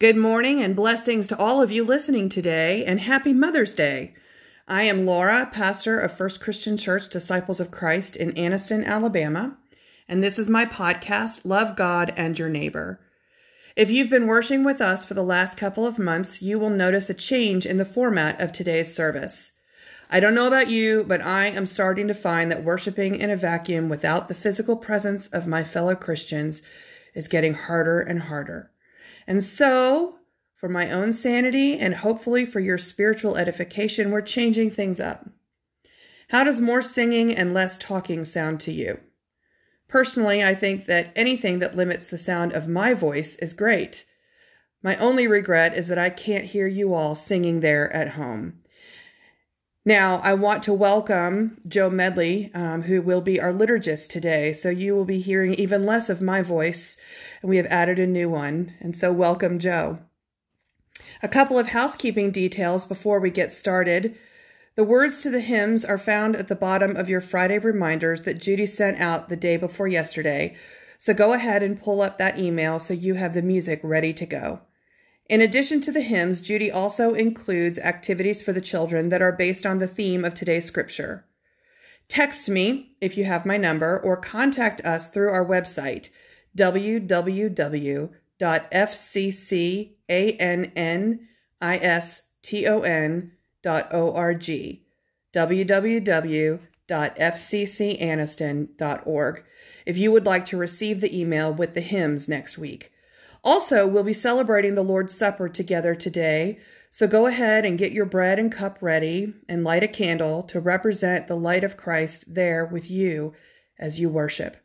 Good morning and blessings to all of you listening today, and happy Mother's Day. I am Laura, pastor of First Christian Church Disciples of Christ in Anniston, Alabama, and this is my podcast, Love God and Your Neighbor. If you've been worshiping with us for the last couple of months, you will notice a change in the format of today's service. I don't know about you, but I am starting to find that worshiping in a vacuum without the physical presence of my fellow Christians is getting harder and harder. And so, for my own sanity and hopefully for your spiritual edification, we're changing things up. How does more singing and less talking sound to you? Personally, I think that anything that limits the sound of my voice is great. My only regret is that I can't hear you all singing there at home. Now, I want to welcome Joe Medley, um, who will be our liturgist today. So you will be hearing even less of my voice, and we have added a new one. And so, welcome, Joe. A couple of housekeeping details before we get started. The words to the hymns are found at the bottom of your Friday reminders that Judy sent out the day before yesterday. So go ahead and pull up that email so you have the music ready to go. In addition to the hymns, Judy also includes activities for the children that are based on the theme of today's scripture. Text me if you have my number or contact us through our website, www.fccaniston.org, www.fccaniston.org, if you would like to receive the email with the hymns next week. Also, we'll be celebrating the Lord's Supper together today, so go ahead and get your bread and cup ready and light a candle to represent the light of Christ there with you as you worship.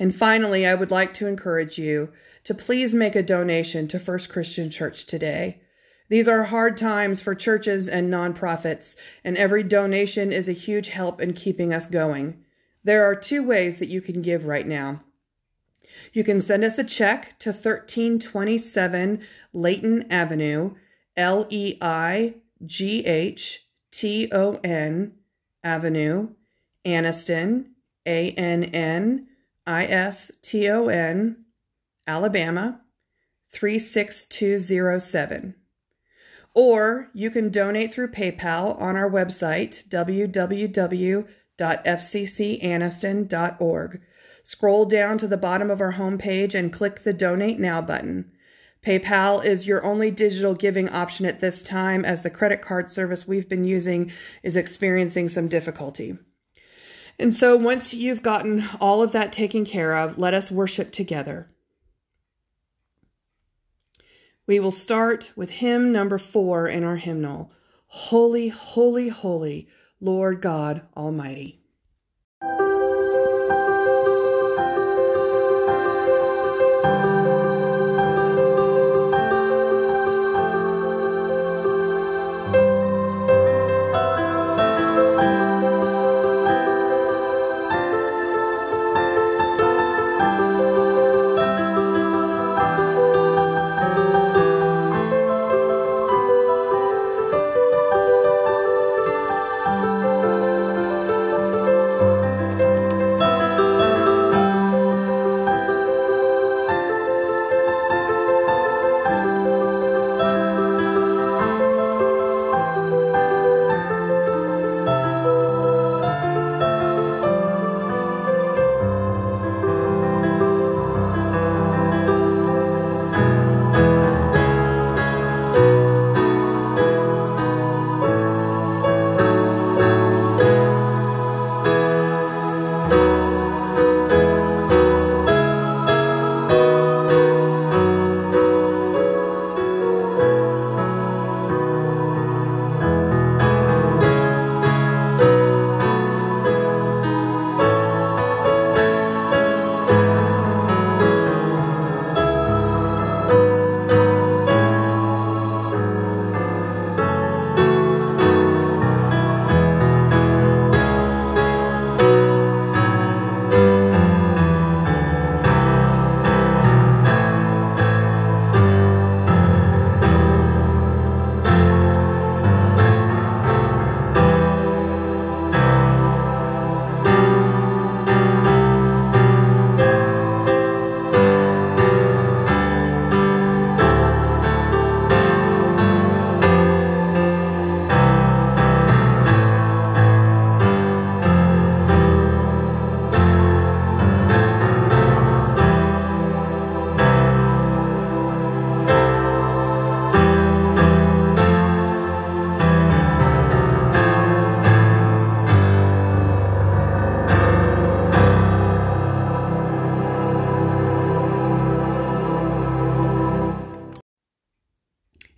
And finally, I would like to encourage you to please make a donation to First Christian Church today. These are hard times for churches and nonprofits, and every donation is a huge help in keeping us going. There are two ways that you can give right now. You can send us a check to 1327 Leighton Avenue, L E I G H T O N Avenue, Anniston, A N N I S T O N, Alabama 36207. Or you can donate through PayPal on our website, www.fccaniston.org. Scroll down to the bottom of our homepage and click the Donate Now button. PayPal is your only digital giving option at this time as the credit card service we've been using is experiencing some difficulty. And so once you've gotten all of that taken care of, let us worship together. We will start with hymn number four in our hymnal Holy, Holy, Holy, Lord God Almighty.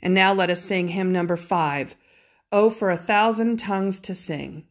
And now let us sing hymn number five, Oh, for a thousand tongues to sing.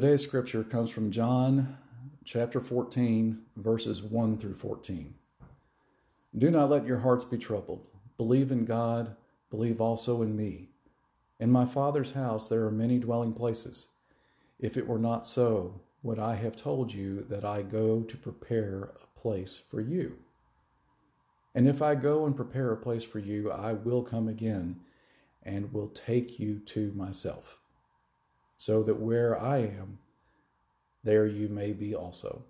Today's scripture comes from John chapter 14, verses 1 through 14. Do not let your hearts be troubled. Believe in God, believe also in me. In my Father's house there are many dwelling places. If it were not so, would I have told you that I go to prepare a place for you? And if I go and prepare a place for you, I will come again and will take you to myself so that where I am, there you may be also.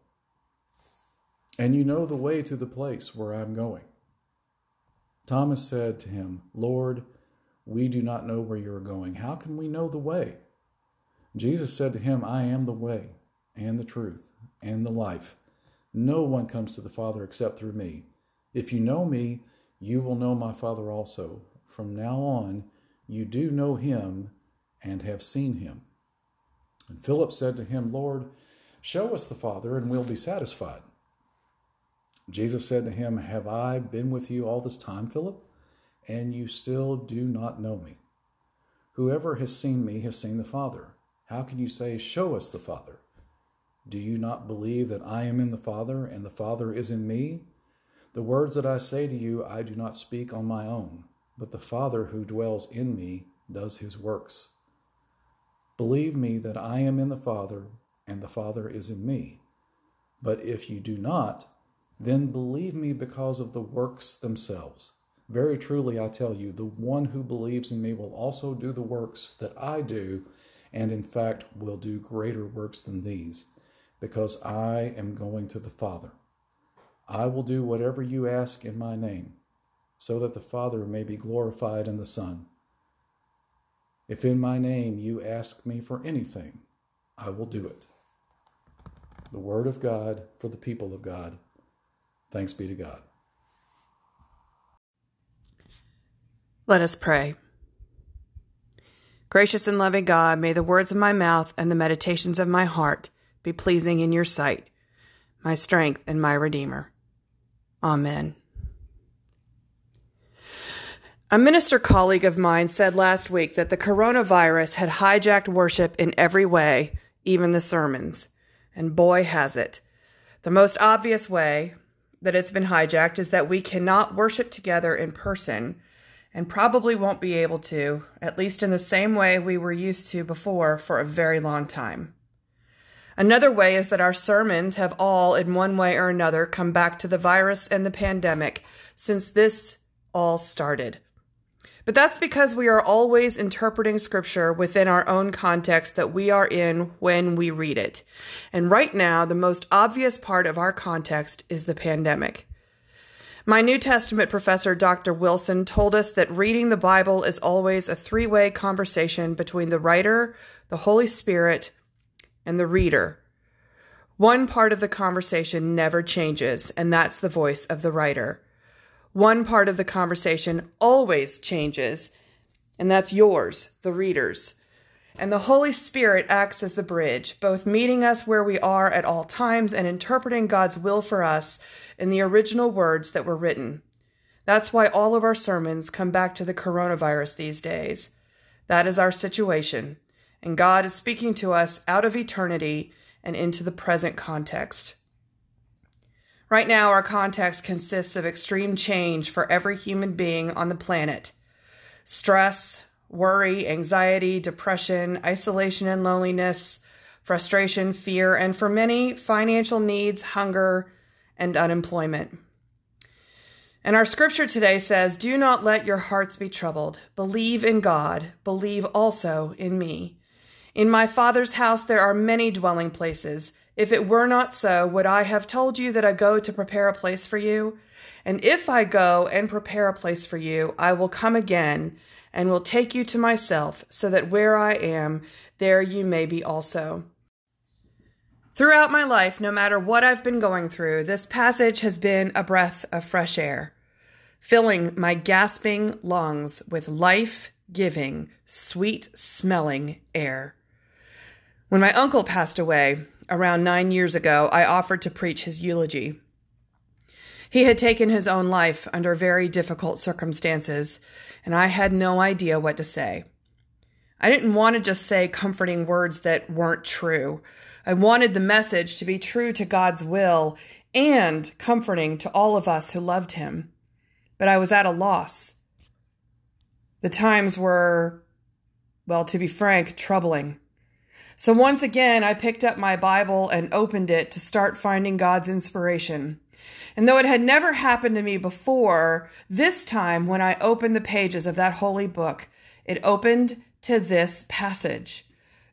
And you know the way to the place where I'm going. Thomas said to him, Lord, we do not know where you are going. How can we know the way? Jesus said to him, I am the way and the truth and the life. No one comes to the Father except through me. If you know me, you will know my Father also. From now on, you do know him and have seen him. And Philip said to him, Lord, show us the Father, and we'll be satisfied. Jesus said to him, Have I been with you all this time, Philip? And you still do not know me. Whoever has seen me has seen the Father. How can you say, Show us the Father? Do you not believe that I am in the Father, and the Father is in me? The words that I say to you, I do not speak on my own, but the Father who dwells in me does his works. Believe me that I am in the Father, and the Father is in me. But if you do not, then believe me because of the works themselves. Very truly, I tell you, the one who believes in me will also do the works that I do, and in fact will do greater works than these, because I am going to the Father. I will do whatever you ask in my name, so that the Father may be glorified in the Son. If in my name you ask me for anything, I will do it. The word of God for the people of God. Thanks be to God. Let us pray. Gracious and loving God, may the words of my mouth and the meditations of my heart be pleasing in your sight, my strength and my Redeemer. Amen. A minister colleague of mine said last week that the coronavirus had hijacked worship in every way, even the sermons. And boy, has it. The most obvious way that it's been hijacked is that we cannot worship together in person and probably won't be able to, at least in the same way we were used to before, for a very long time. Another way is that our sermons have all, in one way or another, come back to the virus and the pandemic since this all started. But that's because we are always interpreting scripture within our own context that we are in when we read it. And right now, the most obvious part of our context is the pandemic. My New Testament professor, Dr. Wilson, told us that reading the Bible is always a three way conversation between the writer, the Holy Spirit, and the reader. One part of the conversation never changes, and that's the voice of the writer. One part of the conversation always changes, and that's yours, the reader's. And the Holy Spirit acts as the bridge, both meeting us where we are at all times and interpreting God's will for us in the original words that were written. That's why all of our sermons come back to the coronavirus these days. That is our situation, and God is speaking to us out of eternity and into the present context. Right now, our context consists of extreme change for every human being on the planet stress, worry, anxiety, depression, isolation and loneliness, frustration, fear, and for many, financial needs, hunger, and unemployment. And our scripture today says, Do not let your hearts be troubled. Believe in God. Believe also in me. In my Father's house there are many dwelling places. If it were not so, would I have told you that I go to prepare a place for you? And if I go and prepare a place for you, I will come again and will take you to myself, so that where I am, there you may be also. Throughout my life, no matter what I've been going through, this passage has been a breath of fresh air, filling my gasping lungs with life giving, sweet smelling air. When my uncle passed away around nine years ago, I offered to preach his eulogy. He had taken his own life under very difficult circumstances, and I had no idea what to say. I didn't want to just say comforting words that weren't true. I wanted the message to be true to God's will and comforting to all of us who loved him. But I was at a loss. The times were, well, to be frank, troubling. So once again, I picked up my Bible and opened it to start finding God's inspiration. And though it had never happened to me before, this time when I opened the pages of that holy book, it opened to this passage.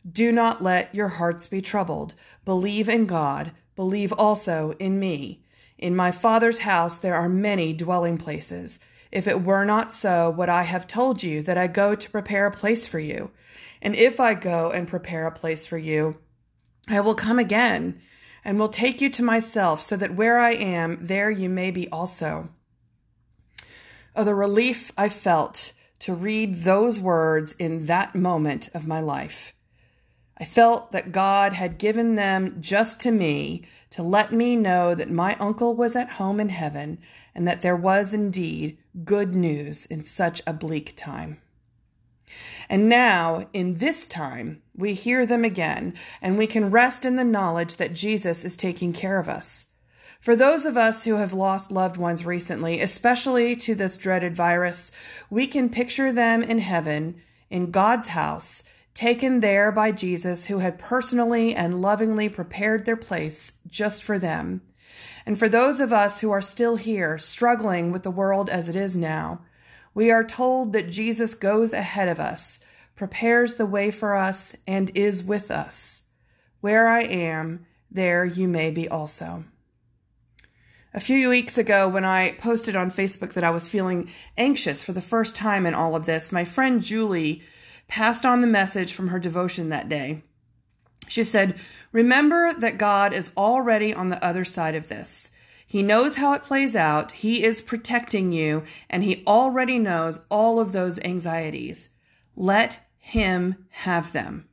Do not let your hearts be troubled. Believe in God. Believe also in me. In my Father's house there are many dwelling places. If it were not so, would I have told you that I go to prepare a place for you? And if I go and prepare a place for you, I will come again and will take you to myself, so that where I am, there you may be also. Oh, the relief I felt to read those words in that moment of my life. I felt that God had given them just to me to let me know that my uncle was at home in heaven and that there was indeed good news in such a bleak time. And now, in this time, we hear them again, and we can rest in the knowledge that Jesus is taking care of us. For those of us who have lost loved ones recently, especially to this dreaded virus, we can picture them in heaven, in God's house, taken there by Jesus, who had personally and lovingly prepared their place just for them. And for those of us who are still here, struggling with the world as it is now, we are told that Jesus goes ahead of us, prepares the way for us, and is with us. Where I am, there you may be also. A few weeks ago, when I posted on Facebook that I was feeling anxious for the first time in all of this, my friend Julie passed on the message from her devotion that day. She said, Remember that God is already on the other side of this. He knows how it plays out. He is protecting you, and He already knows all of those anxieties. Let Him have them.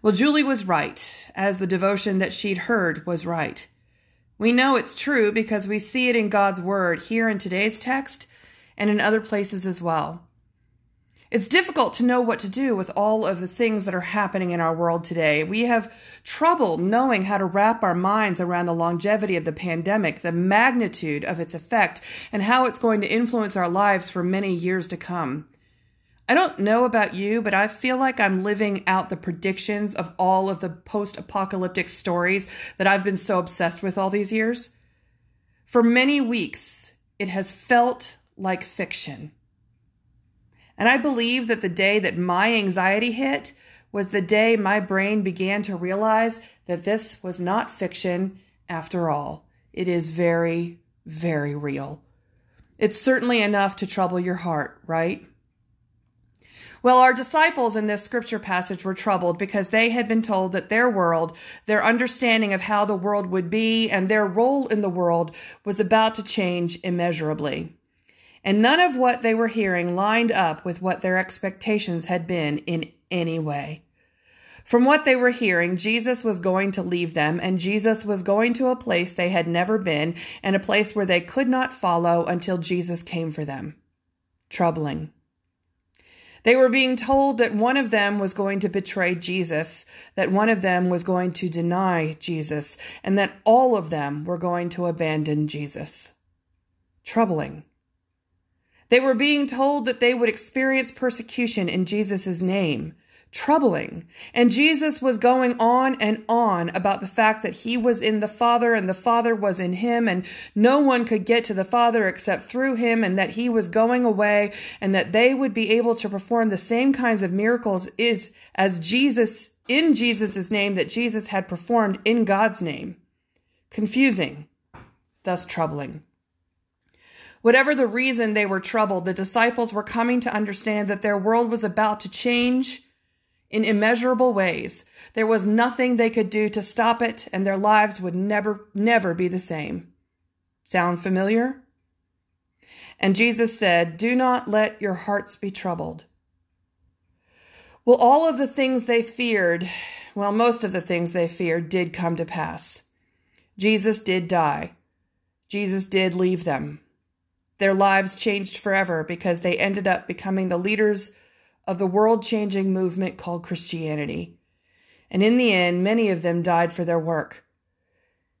Well, Julie was right, as the devotion that she'd heard was right. We know it's true because we see it in God's Word here in today's text and in other places as well. It's difficult to know what to do with all of the things that are happening in our world today. We have trouble knowing how to wrap our minds around the longevity of the pandemic, the magnitude of its effect, and how it's going to influence our lives for many years to come. I don't know about you, but I feel like I'm living out the predictions of all of the post apocalyptic stories that I've been so obsessed with all these years. For many weeks, it has felt like fiction. And I believe that the day that my anxiety hit was the day my brain began to realize that this was not fiction after all. It is very very real. It's certainly enough to trouble your heart, right? Well, our disciples in this scripture passage were troubled because they had been told that their world, their understanding of how the world would be, and their role in the world was about to change immeasurably. And none of what they were hearing lined up with what their expectations had been in any way. From what they were hearing, Jesus was going to leave them, and Jesus was going to a place they had never been, and a place where they could not follow until Jesus came for them. Troubling. They were being told that one of them was going to betray Jesus, that one of them was going to deny Jesus, and that all of them were going to abandon Jesus. Troubling. They were being told that they would experience persecution in Jesus' name, troubling. And Jesus was going on and on about the fact that he was in the Father and the Father was in him and no one could get to the Father except through him and that he was going away and that they would be able to perform the same kinds of miracles is as Jesus in Jesus' name that Jesus had performed in God's name. Confusing, thus troubling. Whatever the reason they were troubled, the disciples were coming to understand that their world was about to change in immeasurable ways. There was nothing they could do to stop it, and their lives would never, never be the same. Sound familiar? And Jesus said, Do not let your hearts be troubled. Well, all of the things they feared, well, most of the things they feared did come to pass. Jesus did die. Jesus did leave them. Their lives changed forever because they ended up becoming the leaders of the world changing movement called Christianity. And in the end, many of them died for their work.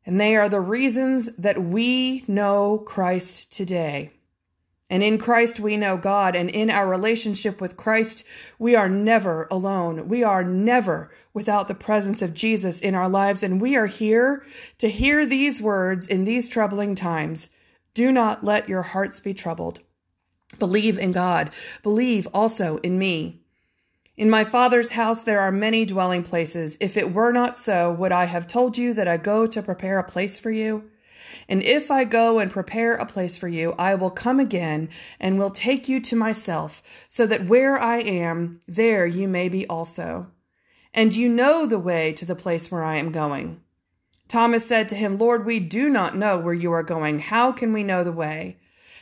And they are the reasons that we know Christ today. And in Christ, we know God. And in our relationship with Christ, we are never alone. We are never without the presence of Jesus in our lives. And we are here to hear these words in these troubling times. Do not let your hearts be troubled. Believe in God. Believe also in me. In my Father's house there are many dwelling places. If it were not so, would I have told you that I go to prepare a place for you? And if I go and prepare a place for you, I will come again and will take you to myself, so that where I am, there you may be also. And you know the way to the place where I am going. Thomas said to him, Lord, we do not know where you are going. How can we know the way?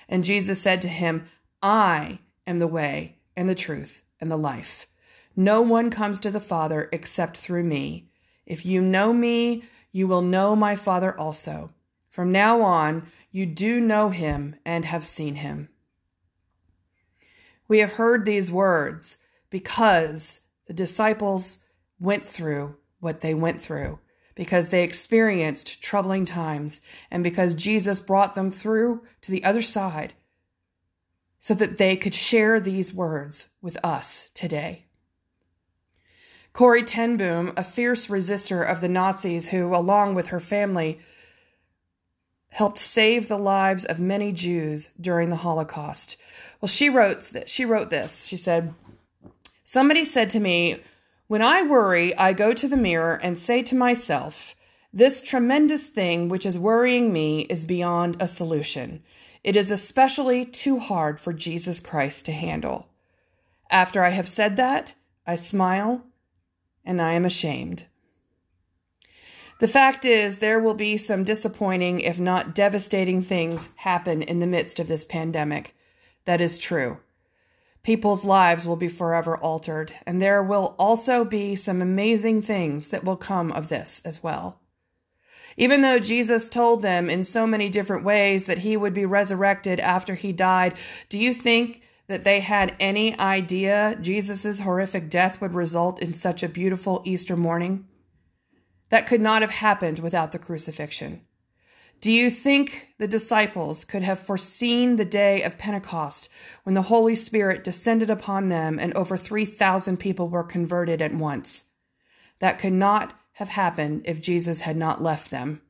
And Jesus said to him, I am the way and the truth and the life. No one comes to the Father except through me. If you know me, you will know my Father also. From now on, you do know him and have seen him. We have heard these words because the disciples went through what they went through, because they experienced troubling times, and because Jesus brought them through to the other side so that they could share these words with us today. Corrie ten Boom, a fierce resistor of the Nazis who, along with her family, helped save the lives of many Jews during the Holocaust. Well, she wrote she wrote this. She said, "Somebody said to me, when I worry, I go to the mirror and say to myself, this tremendous thing which is worrying me is beyond a solution. It is especially too hard for Jesus Christ to handle. After I have said that, I smile and I am ashamed. The fact is, there will be some disappointing, if not devastating things happen in the midst of this pandemic. That is true. People's lives will be forever altered, and there will also be some amazing things that will come of this as well. Even though Jesus told them in so many different ways that he would be resurrected after he died, do you think that they had any idea Jesus' horrific death would result in such a beautiful Easter morning? That could not have happened without the crucifixion. Do you think the disciples could have foreseen the day of Pentecost when the Holy Spirit descended upon them and over 3,000 people were converted at once? That could not have happened if Jesus had not left them?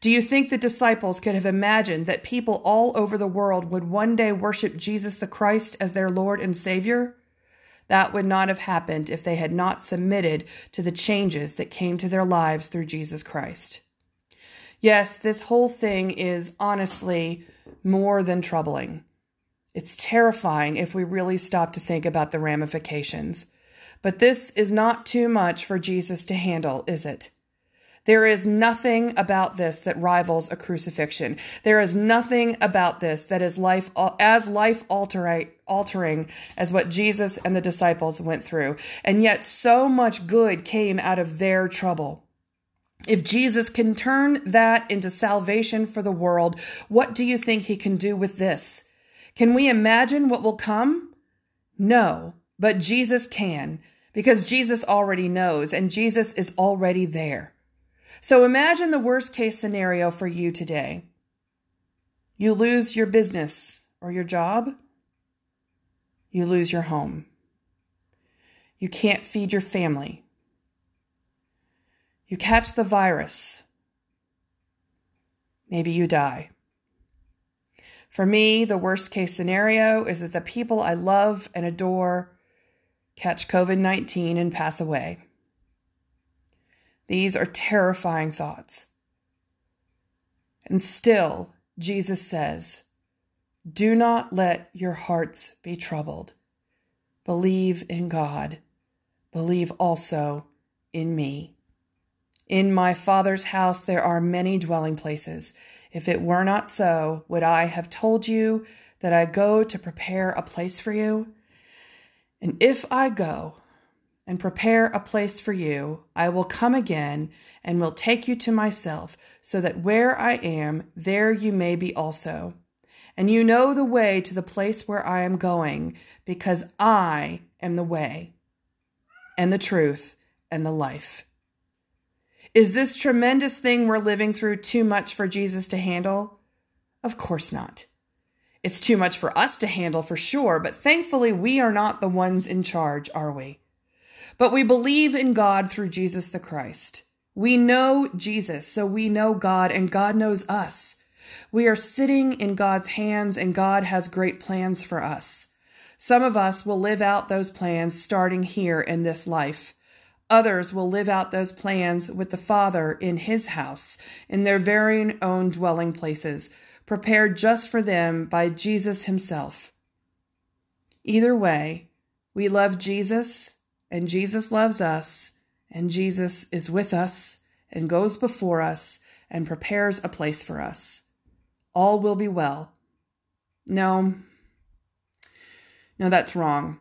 Do you think the disciples could have imagined that people all over the world would one day worship Jesus the Christ as their Lord and Savior? That would not have happened if they had not submitted to the changes that came to their lives through Jesus Christ. Yes, this whole thing is honestly more than troubling. It's terrifying if we really stop to think about the ramifications. But this is not too much for Jesus to handle, is it? There is nothing about this that rivals a crucifixion. There is nothing about this that is life as life altering as what Jesus and the disciples went through. And yet so much good came out of their trouble. If Jesus can turn that into salvation for the world, what do you think he can do with this? Can we imagine what will come? No, but Jesus can because Jesus already knows and Jesus is already there. So imagine the worst case scenario for you today. You lose your business or your job. You lose your home. You can't feed your family. You catch the virus. Maybe you die. For me, the worst case scenario is that the people I love and adore catch COVID 19 and pass away. These are terrifying thoughts. And still, Jesus says, Do not let your hearts be troubled. Believe in God. Believe also in me. In my Father's house there are many dwelling places. If it were not so, would I have told you that I go to prepare a place for you? And if I go and prepare a place for you, I will come again and will take you to myself, so that where I am, there you may be also. And you know the way to the place where I am going, because I am the way, and the truth, and the life. Is this tremendous thing we're living through too much for Jesus to handle? Of course not. It's too much for us to handle for sure, but thankfully we are not the ones in charge, are we? But we believe in God through Jesus the Christ. We know Jesus, so we know God, and God knows us. We are sitting in God's hands, and God has great plans for us. Some of us will live out those plans starting here in this life. Others will live out those plans with the Father in His house, in their very own dwelling places, prepared just for them by Jesus Himself. Either way, we love Jesus and Jesus loves us, and Jesus is with us and goes before us and prepares a place for us. All will be well. No, no, that's wrong.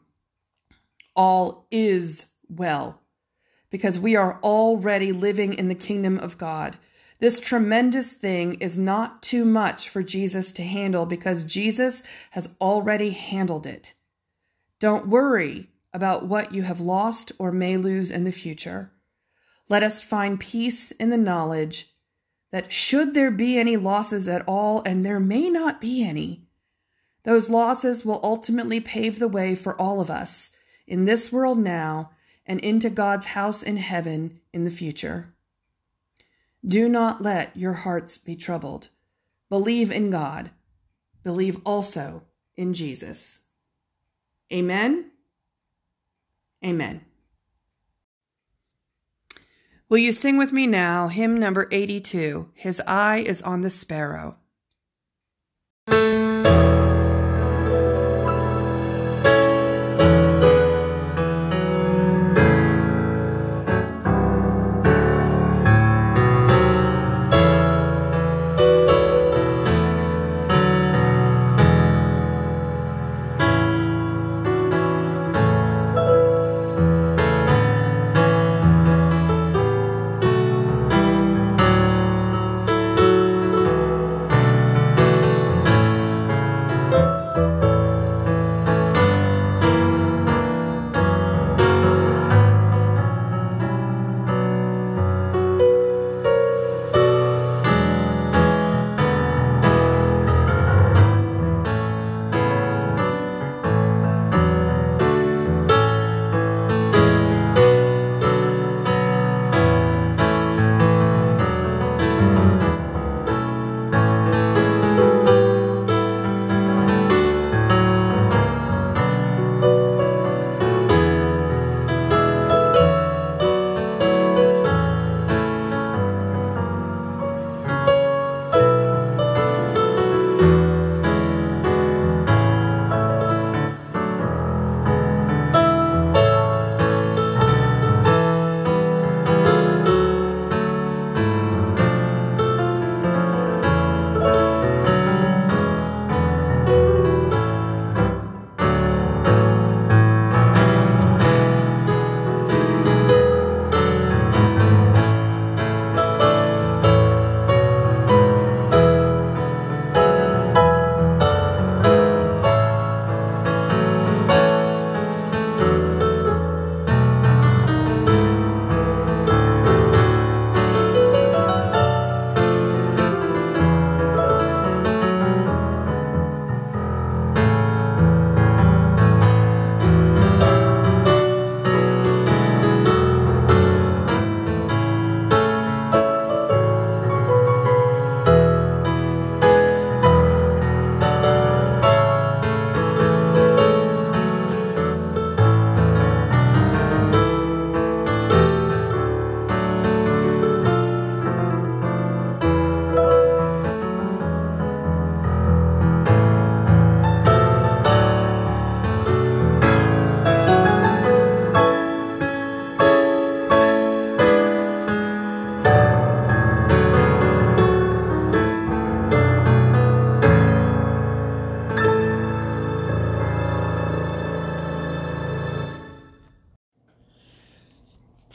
All is well because we are already living in the kingdom of God. This tremendous thing is not too much for Jesus to handle because Jesus has already handled it. Don't worry about what you have lost or may lose in the future. Let us find peace in the knowledge that should there be any losses at all, and there may not be any, those losses will ultimately pave the way for all of us in this world now and into God's house in heaven in the future. Do not let your hearts be troubled. Believe in God. Believe also in Jesus. Amen. Amen. Will you sing with me now hymn number 82, His Eye is on the Sparrow?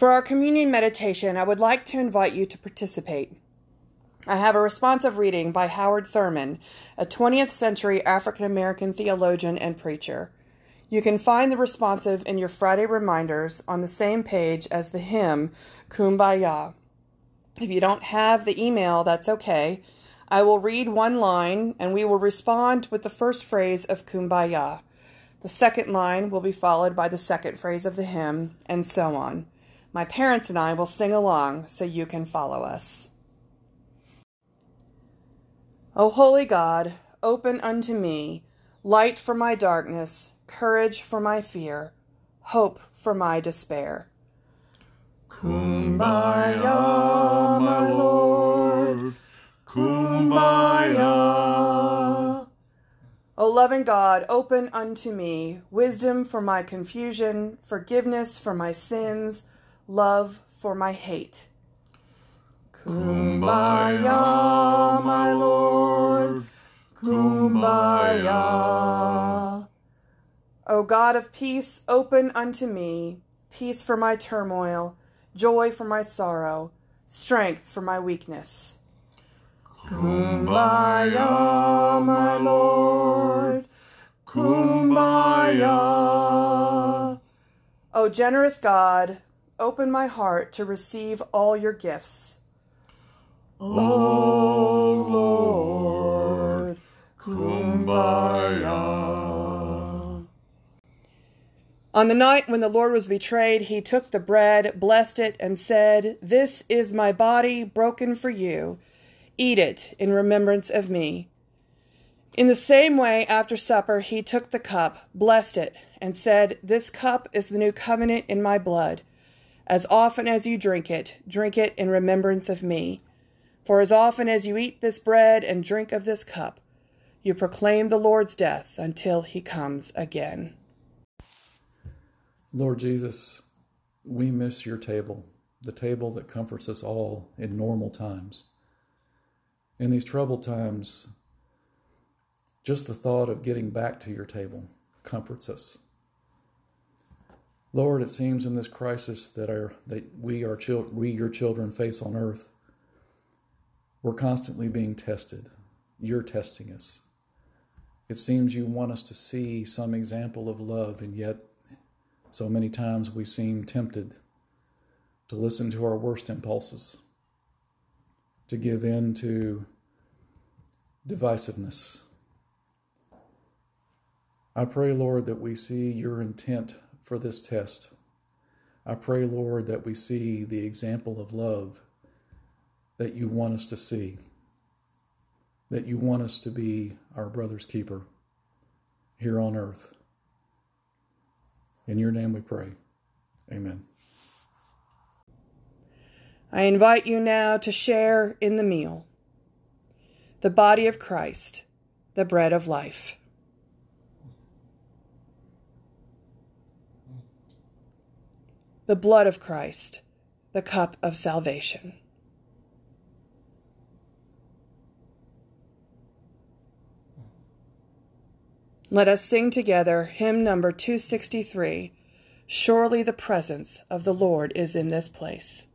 For our communion meditation, I would like to invite you to participate. I have a responsive reading by Howard Thurman, a 20th century African American theologian and preacher. You can find the responsive in your Friday reminders on the same page as the hymn Kumbaya. If you don't have the email, that's okay. I will read one line and we will respond with the first phrase of Kumbaya. The second line will be followed by the second phrase of the hymn, and so on. My parents and I will sing along so you can follow us. O holy God, open unto me light for my darkness, courage for my fear, hope for my despair. Kumbaya, my Lord, Kumbaya. O loving God, open unto me wisdom for my confusion, forgiveness for my sins, love for my hate. Kumbaya, my Lord, Kumbaya. O God of peace, open unto me peace for my turmoil, joy for my sorrow, strength for my weakness. Kumbaya, my Lord, Kumbaya. O generous God, open my heart to receive all your gifts. O Lord, Kumbaya. On the night when the Lord was betrayed, he took the bread, blessed it, and said, This is my body broken for you. Eat it in remembrance of me. In the same way, after supper, he took the cup, blessed it, and said, This cup is the new covenant in my blood. As often as you drink it, drink it in remembrance of me. For as often as you eat this bread and drink of this cup, you proclaim the Lord's death until he comes again. Lord Jesus, we miss your table, the table that comforts us all in normal times. In these troubled times, just the thought of getting back to your table comforts us. Lord, it seems in this crisis that our that we chil- we your children face on earth, we're constantly being tested. You're testing us. It seems you want us to see some example of love, and yet so many times we seem tempted to listen to our worst impulses, to give in to divisiveness. I pray, Lord, that we see your intent for this test. I pray, Lord, that we see the example of love that you want us to see, that you want us to be our brother's keeper here on earth. In your name we pray. Amen. I invite you now to share in the meal, the body of Christ, the bread of life. The blood of Christ, the cup of salvation. Let us sing together hymn number 263 Surely the presence of the Lord is in this place.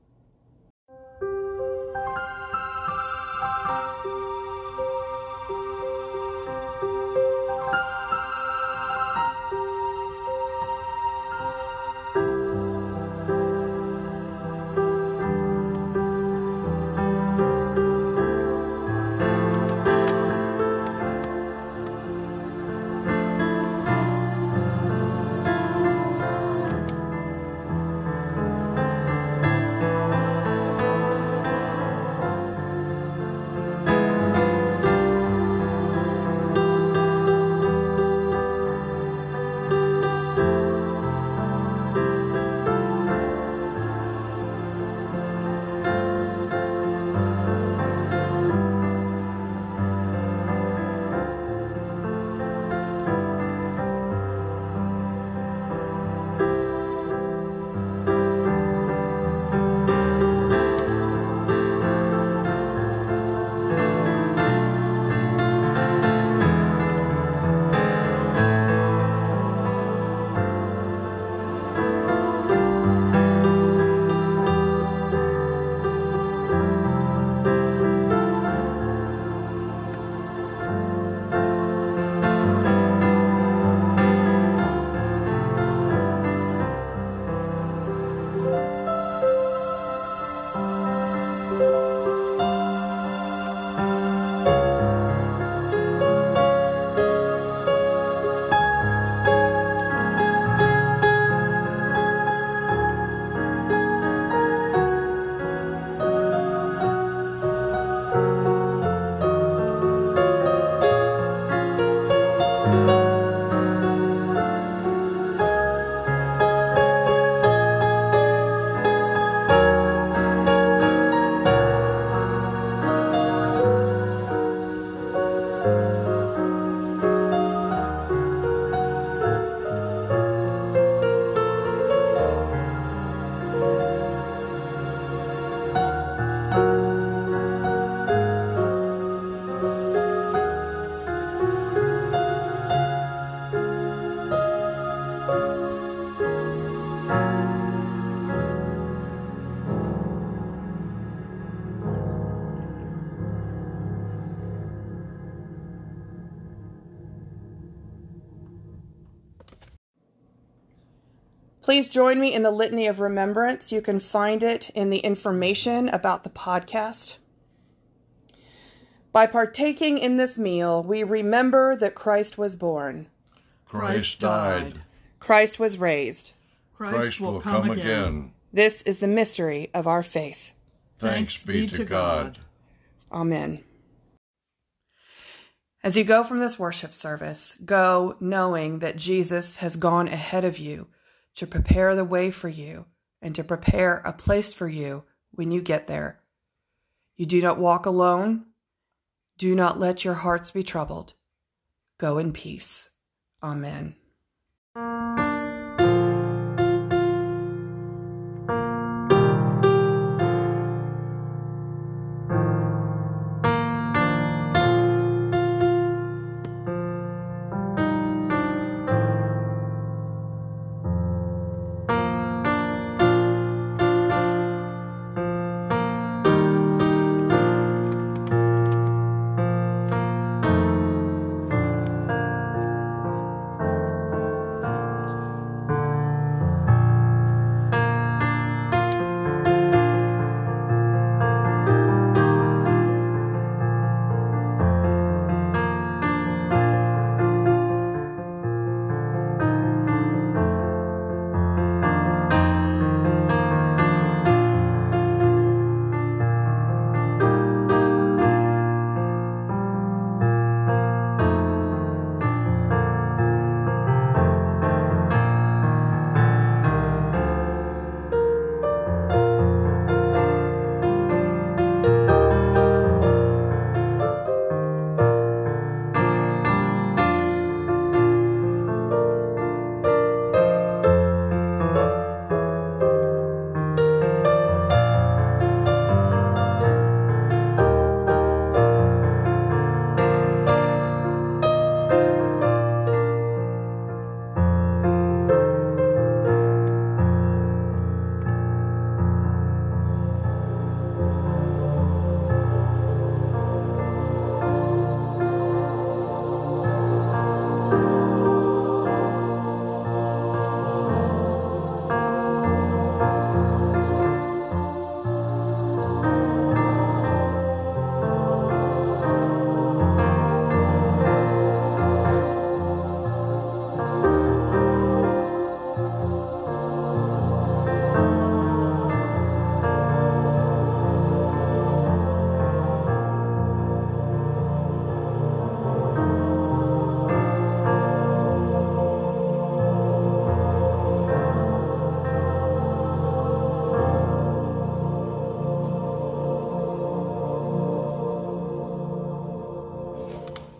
Please join me in the Litany of Remembrance. You can find it in the information about the podcast. By partaking in this meal, we remember that Christ was born, Christ died. Christ was raised. Christ will come again. This is the mystery of our faith. Thanks be to God. Amen. As you go from this worship service, go knowing that Jesus has gone ahead of you to prepare the way for you and to prepare a place for you when you get there. You do not walk alone. Do not let your hearts be troubled. Go in peace. Amen.